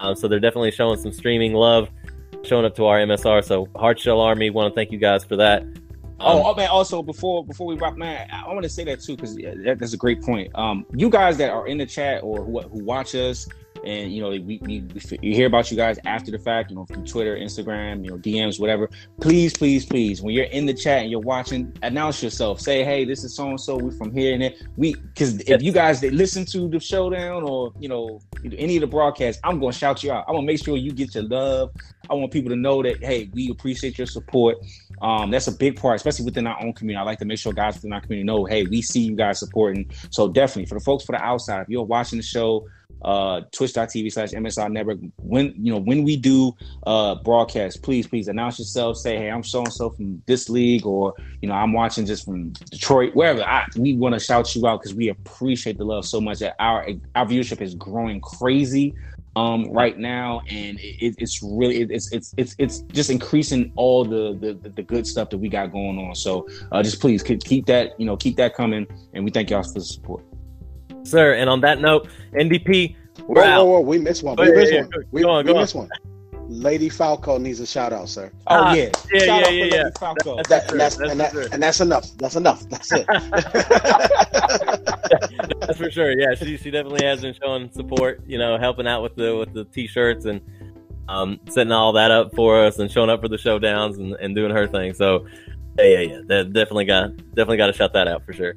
Um, so they're definitely showing some streaming love, showing up to our MSR. So Hardshell Army, want to thank you guys for that. Um, oh, oh, man! Also, before before we wrap, man, I want to say that too because that, that's a great point. Um, you guys that are in the chat or who, who watch us, and you know we, we, we hear about you guys after the fact, you know through Twitter, Instagram, you know DMs, whatever. Please, please, please, when you're in the chat and you're watching, announce yourself. Say, hey, this is so and so. We're from here and there. We because if you guys they listen to the showdown or you know any of the broadcasts, I'm gonna shout you out. I'm gonna make sure you get your love. I want people to know that hey, we appreciate your support. Um, that's a big part, especially within our own community. I like to make sure guys within our community know, hey, we see you guys supporting. So definitely for the folks for the outside, if you're watching the show, uh, twitch.tv slash MSR Network. When you know when we do uh broadcast, please, please announce yourself. Say, hey, I'm so and so from this league, or you know, I'm watching just from Detroit, wherever. I, we want to shout you out because we appreciate the love so much that our our viewership is growing crazy um, right now, and it, it's really it's it's it's it's just increasing all the, the the good stuff that we got going on. So uh, just please keep that you know keep that coming, and we thank y'all for the support, sir. And on that note, NDP, we're whoa, out. Whoa, whoa, we missed one. We missed one. We, go on, we missed one. Lady Falco needs a shout out, sir. Oh ah, yeah, yeah, shout yeah, yeah, yeah. Falco. That's, that, and, that's, that's, and, that, and that's enough. That's enough. That's it. that's for sure. Yeah, she she definitely has been showing support. You know, helping out with the with the t-shirts and um, setting all that up for us and showing up for the showdowns and, and doing her thing. So yeah, yeah, yeah. That definitely got definitely got to shout that out for sure.